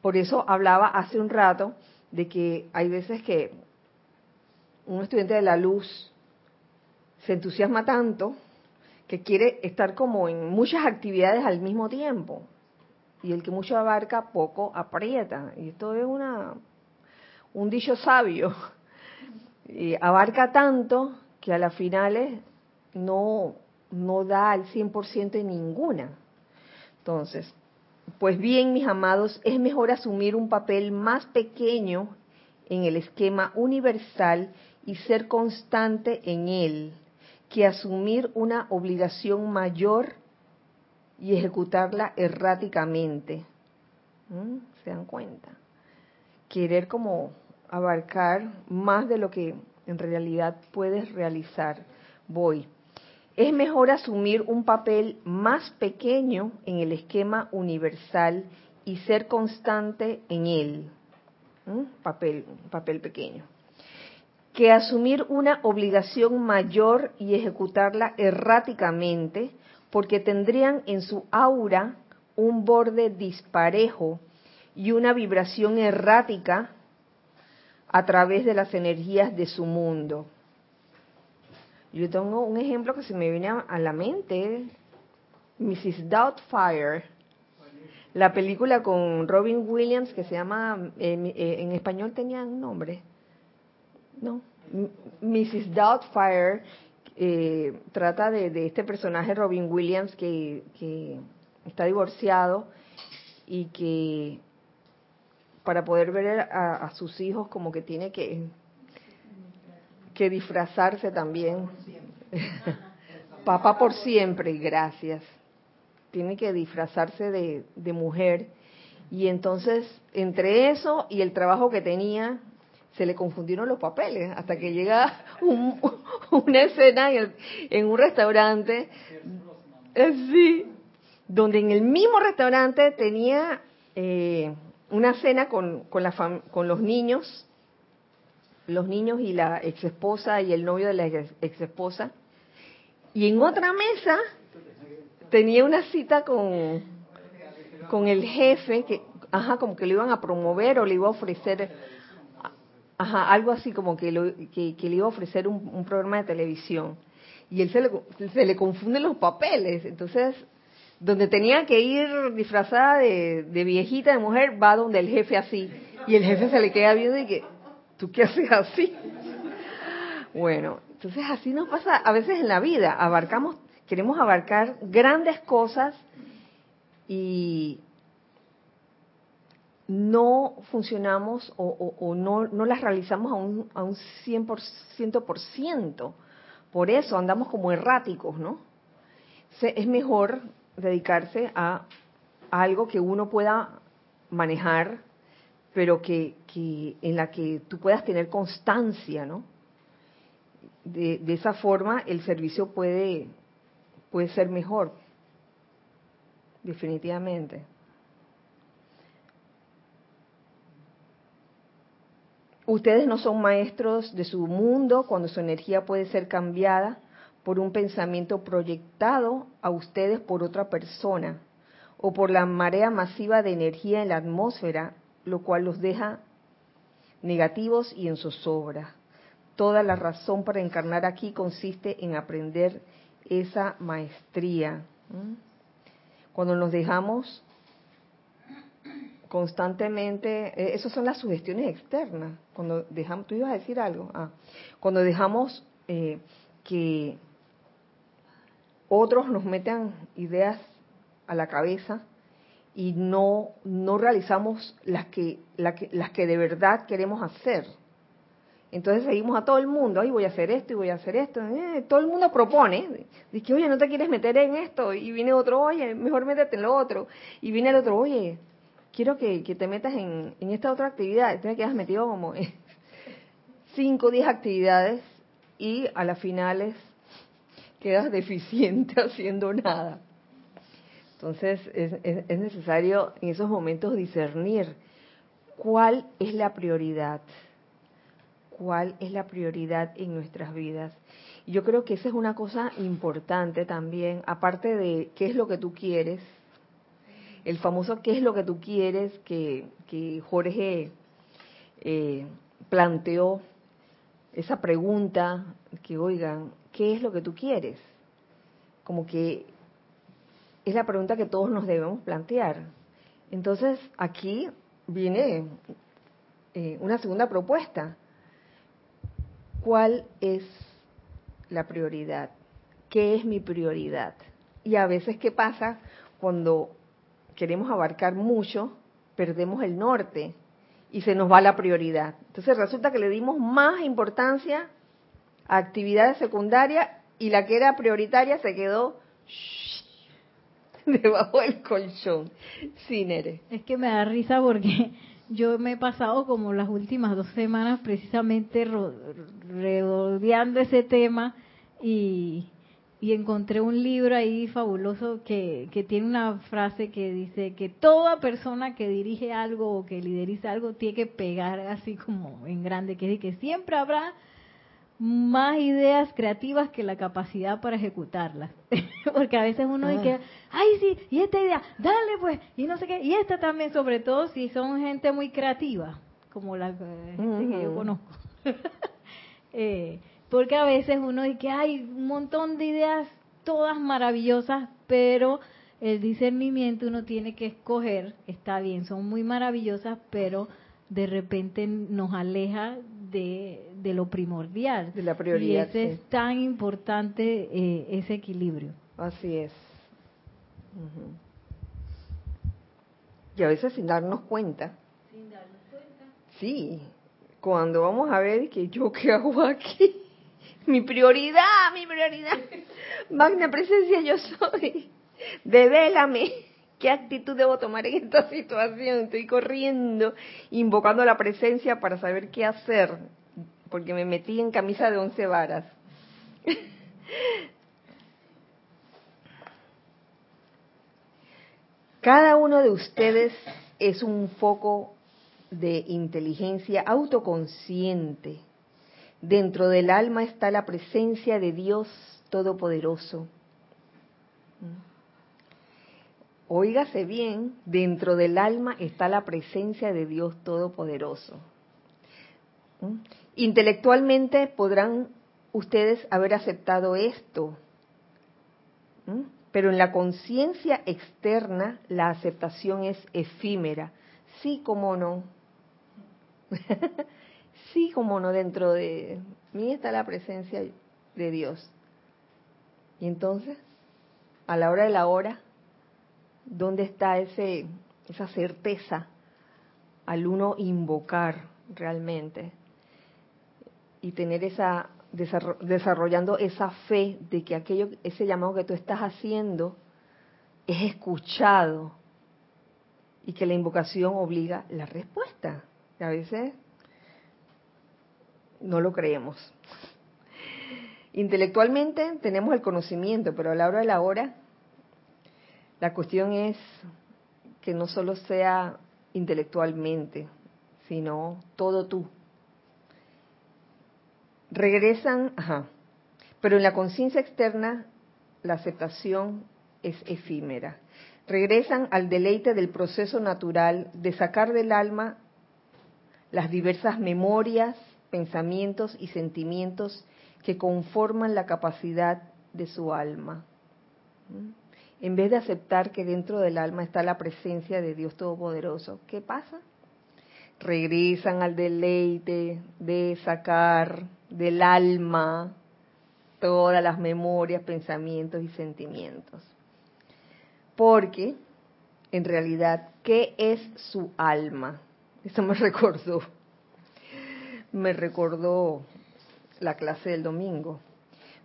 Por eso hablaba hace un rato de que hay veces que un estudiante de la luz se entusiasma tanto que quiere estar como en muchas actividades al mismo tiempo y el que mucho abarca poco aprieta. Y esto es una un dicho sabio. Y abarca tanto que a las finales no, no da al 100% en ninguna. Entonces, pues bien, mis amados, es mejor asumir un papel más pequeño en el esquema universal y ser constante en él, que asumir una obligación mayor y ejecutarla erráticamente. ¿Mm? ¿Se dan cuenta? Querer como abarcar más de lo que en realidad puedes realizar. Voy. Es mejor asumir un papel más pequeño en el esquema universal y ser constante en él. ¿Mm? Papel, papel pequeño. Que asumir una obligación mayor y ejecutarla erráticamente porque tendrían en su aura un borde disparejo y una vibración errática a través de las energías de su mundo. Yo tengo un ejemplo que se me viene a la mente, Mrs. Doubtfire, la película con Robin Williams que se llama, eh, eh, en español tenía un nombre, ¿no? Mrs. Doubtfire, eh, trata de, este personaje Robin Williams que, está divorciado y que para poder ver a, sus hijos como que tiene que, que disfrazarse también. Papá por siempre, gracias. Tiene que disfrazarse de, de mujer. Y entonces, entre eso y el trabajo que tenía, se le confundieron los papeles hasta que llega una escena en, un restaurante. Sí, donde en el mismo restaurante tenía eh, una cena con, con, la con los niños, los niños y la ex esposa y el novio de la ex esposa, y en otra mesa tenía una cita con, con el jefe, que, ajá, como que lo iban a promover o le iba a ofrecer, ajá, algo así como que, lo, que, le iba a ofrecer un, programa de televisión. Y él se le, se le confunden los papeles. Entonces, donde tenía que ir disfrazada de, de, viejita, de mujer, va donde el jefe así. Y el jefe se le queda viendo y que, ¿tú qué haces así? Bueno, entonces así nos pasa a veces en la vida, abarcamos, queremos abarcar grandes cosas y no funcionamos o, no, las realizamos a un, a un 100%, por eso andamos como erráticos, ¿no? Es mejor dedicarse a, algo que uno pueda manejar, pero que, que en la que tú puedas tener constancia, ¿no? de, esa forma el servicio puede, puede ser mejor, definitivamente. Ustedes no son maestros de su mundo cuando su energía puede ser cambiada por un pensamiento proyectado a ustedes por otra persona o por la marea masiva de energía en la atmósfera, lo cual los deja negativos y en zozobra toda la razón para encarnar aquí consiste en aprender esa maestría. Cuando nos dejamos constantemente, eh, esas son las sugestiones externas. Cuando dejamos, tú ibas a decir algo, ah, cuando dejamos eh, que otros nos metan ideas a la cabeza y no no realizamos las que, las que de verdad queremos hacer entonces seguimos a todo el mundo, ay, voy a hacer esto y voy a hacer esto. Eh, todo el mundo propone, dice, oye, no te quieres meter en esto. Y viene otro, oye, mejor métete en lo otro. Y viene el otro, oye, quiero que, te metas en, esta otra actividad. Entonces quedas metido como en 5 o 10 actividades y a las finales quedas deficiente haciendo nada. Entonces es necesario en esos momentos discernir cuál es la prioridad cuál es la prioridad en nuestras vidas. Y yo creo que esa es una cosa importante también, aparte de qué es lo que tú quieres, el famoso qué es lo que tú quieres que, Jorge eh, planteó, esa pregunta que oigan, ¿qué es lo que tú quieres? Como que es la pregunta que todos nos debemos plantear. Entonces aquí viene eh, una segunda propuesta cuál es la prioridad, qué es mi prioridad. Y a veces, ¿qué pasa? Cuando queremos abarcar mucho, perdemos el norte y se nos va la prioridad. Entonces resulta que le dimos más importancia a actividades secundarias y la que era prioritaria se quedó debajo del colchón. Sí, Nere. Es que me da risa porque yo me he pasado como las últimas dos semanas precisamente rodeando ese tema y, encontré un libro ahí fabuloso que, que tiene una frase que dice que toda persona que dirige algo o que lideriza algo tiene que pegar así como en grande, que dice que siempre habrá más ideas creativas que la capacidad para ejecutarlas. Porque a veces uno dice, ah. ay sí, y esta idea, dale pues, y no sé qué, y esta también, sobre todo si son gente muy creativa, como la que yo conozco. Eh, porque a veces uno dice hay un montón de ideas, todas maravillosas, pero el discernimiento uno tiene que escoger, está bien, son muy maravillosas, pero de repente nos aleja de, de lo primordial. De la prioridad. Y es tan importante eh, ese equilibrio. Así es. Y a veces sin darnos cuenta. Sin darnos cuenta. Sí, cuando vamos a ver que yo qué hago aquí. mi prioridad, mi prioridad. Magna presencia yo soy. Devélame. ¿Qué actitud debo tomar en esta situación? Estoy corriendo, invocando la presencia para saber qué hacer, porque me metí en camisa de once varas. Cada uno de ustedes es un foco de inteligencia autoconsciente. Dentro del alma está la presencia de Dios Todopoderoso. Óigase bien, dentro del alma está la presencia de Dios Todopoderoso. Intelectualmente podrán ustedes haber aceptado esto, pero en la conciencia externa la aceptación es efímera. Sí, como no. sí, como no, dentro de mí está la presencia de Dios. Y entonces, a la hora de la hora, ¿dónde está ese, esa certeza al uno invocar realmente? Y tener esa, desarrollando esa fe de que aquello, ese llamado que tú estás haciendo es escuchado y que la invocación obliga la respuesta. A veces no lo creemos. Intelectualmente tenemos el conocimiento, pero a la hora de la hora, la cuestión es que no solo sea intelectualmente, sino todo tú. Regresan, ajá, pero en la conciencia externa la aceptación es efímera. Regresan al deleite del proceso natural de sacar del alma las diversas memorias, pensamientos y sentimientos que conforman la capacidad de su alma. ¿Mm? En vez de aceptar que dentro del alma está la presencia de Dios Todopoderoso, ¿qué pasa? Regresan al deleite de sacar del alma todas las memorias, pensamientos y sentimientos. Porque, en realidad, ¿qué es su alma? Eso me recordó, me recordó la clase del domingo.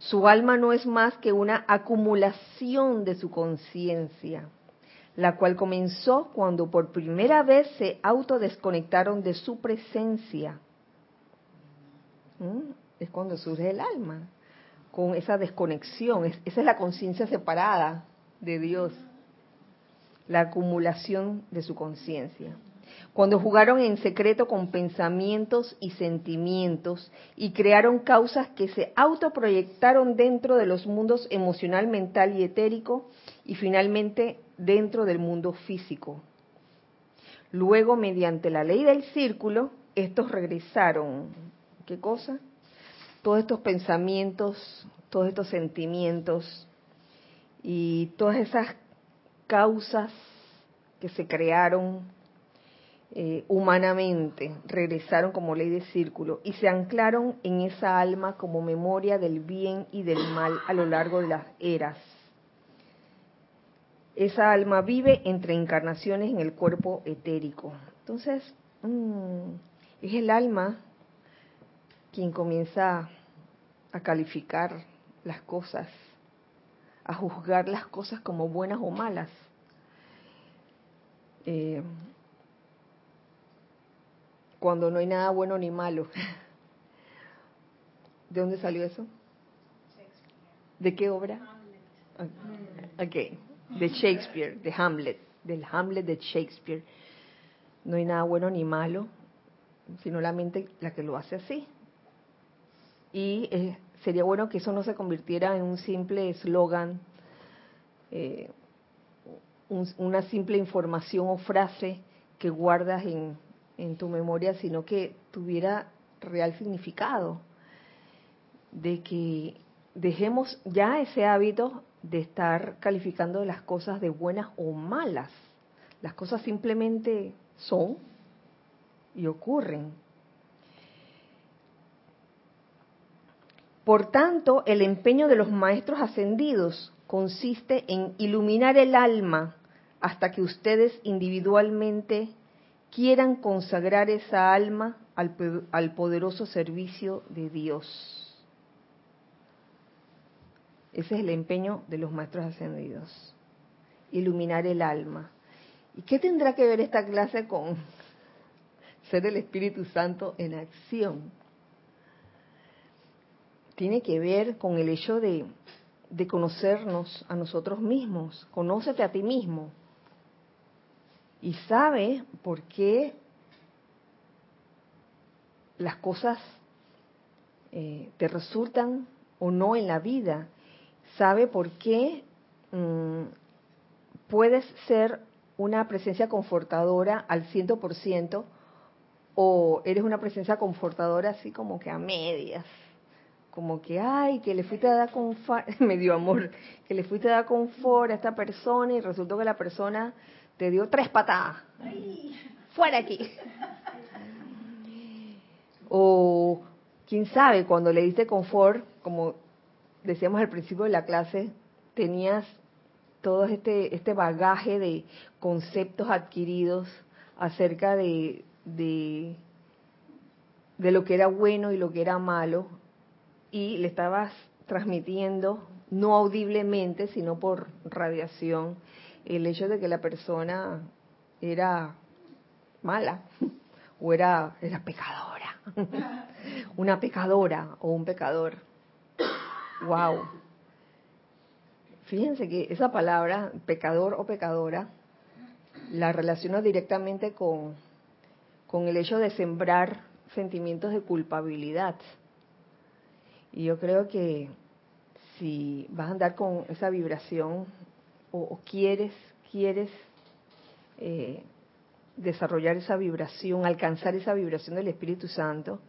Su alma no es más que una acumulación de su conciencia, la cual comenzó cuando por primera vez se autodesconectaron de su presencia. ¿Mm? Es cuando surge el alma, con esa desconexión. esa es la conciencia separada de Dios, la acumulación de su conciencia cuando jugaron en secreto con pensamientos y sentimientos y crearon causas que se autoproyectaron dentro de los mundos emocional, mental y etérico y finalmente dentro del mundo físico. Luego, mediante la ley del círculo, estos regresaron. ¿Qué cosa? Todos estos pensamientos, todos estos sentimientos y todas esas causas que se crearon eh, humanamente, regresaron como ley de círculo y se anclaron en esa alma como memoria del bien y del mal a lo largo de las eras. Esa alma vive entre encarnaciones en el cuerpo etérico. Entonces, mm, es el alma quien comienza a calificar las cosas, a juzgar las cosas como buenas o malas. Eh, cuando no hay nada bueno ni malo. ¿De dónde salió eso? ¿De qué obra? Ok, de Shakespeare, de Hamlet, del Hamlet de Shakespeare. No hay nada bueno ni malo, sino la mente la que lo hace así. Y eh, sería bueno que eso no se convirtiera en un simple eslogan, eh, una simple información o frase que guardas en, en tu memoria, sino que tuviera real significado, de que dejemos ya ese hábito de estar calificando las cosas de buenas o malas. Las cosas simplemente son y ocurren. Por tanto, el empeño de los maestros ascendidos consiste en iluminar el alma hasta que ustedes individualmente quieran consagrar esa alma al, poderoso servicio de Dios. Ese es el empeño de los maestros ascendidos, iluminar el alma. ¿Y qué tendrá que ver esta clase con ser el Espíritu Santo en acción? Tiene que ver con el hecho de, de conocernos a nosotros mismos. Conócete a ti mismo y sabe por qué las cosas eh, te resultan o no en la vida. Sabe por qué mm, puedes ser una presencia confortadora al ciento por ciento o eres una presencia confortadora así como que a medias como que ay que le fuiste a dar confort medio amor que le fuiste a dar confort a esta persona y resultó que la persona te dio tres patadas. Fuera aquí. O quién sabe cuando le diste confort como decíamos al principio de la clase tenías todo este este bagaje de conceptos adquiridos acerca de de, de lo que era bueno y lo que era malo y le estabas transmitiendo no audiblemente, sino por radiación, el hecho de que la persona era mala o era, era pecadora, una pecadora o un pecador. Wow. Fíjense que esa palabra, pecador o pecadora, la relaciono directamente con con el hecho de sembrar sentimientos de culpabilidad. Y yo creo que si vas a andar con esa vibración o, quieres, quieres eh, desarrollar esa vibración, alcanzar esa vibración del Espíritu Santo,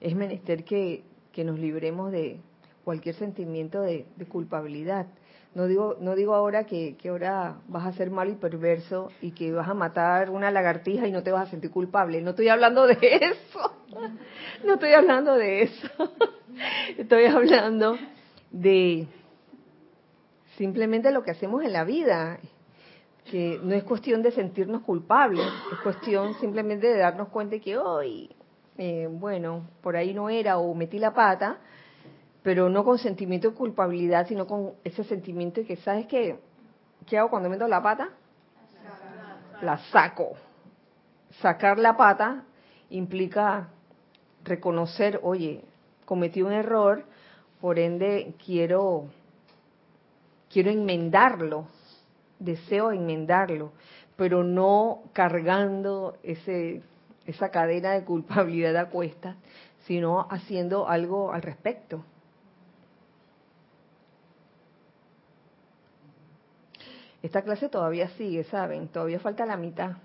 es menester que, que nos libremos de cualquier sentimiento de culpabilidad. No digo, no digo ahora que, ahora vas a ser malo y perverso y que vas a matar una lagartija y no te vas a sentir culpable. No estoy hablando de eso. No estoy hablando de eso. Estoy hablando de simplemente lo que hacemos en la vida, que no es cuestión de sentirnos culpables, es cuestión simplemente de darnos cuenta de que hoy, eh, bueno, por ahí no era o metí la pata, pero no con sentimiento de culpabilidad, sino con ese sentimiento de que, ¿sabes qué? ¿Qué hago cuando meto la pata? La saco. Sacar la pata implica reconocer, oye, cometí un error, por ende quiero quiero enmendarlo, deseo enmendarlo, pero no cargando ese esa cadena de culpabilidad a cuestas, sino haciendo algo al respecto. Esta clase todavía sigue, ¿saben? Todavía falta la mitad.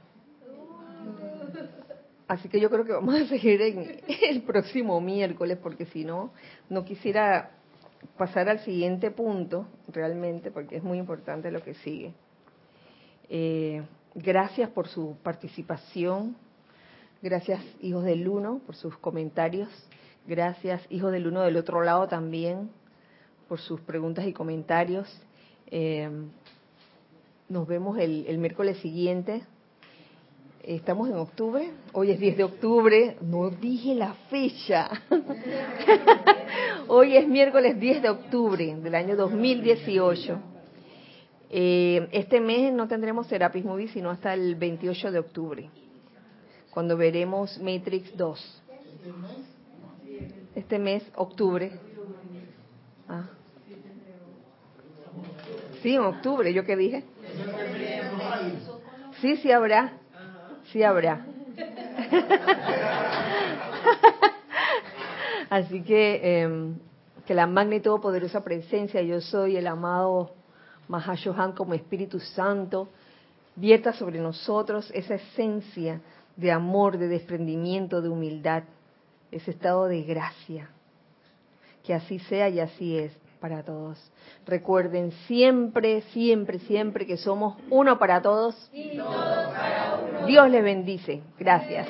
Así que yo creo que vamos a seguir en el próximo miércoles, porque si no, no quisiera pasar al siguiente punto, realmente, porque es muy importante lo que sigue. Eh, gracias por su participación. Gracias, hijos del uno, por sus comentarios. Gracias, hijos del uno del otro lado también, por sus preguntas y comentarios. Eh, nos vemos el, miércoles siguiente. Estamos en octubre, hoy es 10 de octubre, no dije la fecha. hoy es miércoles 10 de octubre del año 2018. Eh, este mes no tendremos Serapis Movie sino hasta el 28 de octubre, cuando veremos Matrix 2. Este mes, octubre. Ah. Sí, en octubre, ¿yo qué dije? Sí, sí habrá. Sí habrá. Así que em, que la magna y todopoderosa presencia, yo soy el amado Mahashohan como Espíritu Santo, vierta sobre nosotros esa esencia de amor, de desprendimiento, de humildad, ese estado de gracia. Que así sea y así es para todos. Recuerden siempre, siempre, siempre que somos uno para todos. Dios les bendice. Gracias.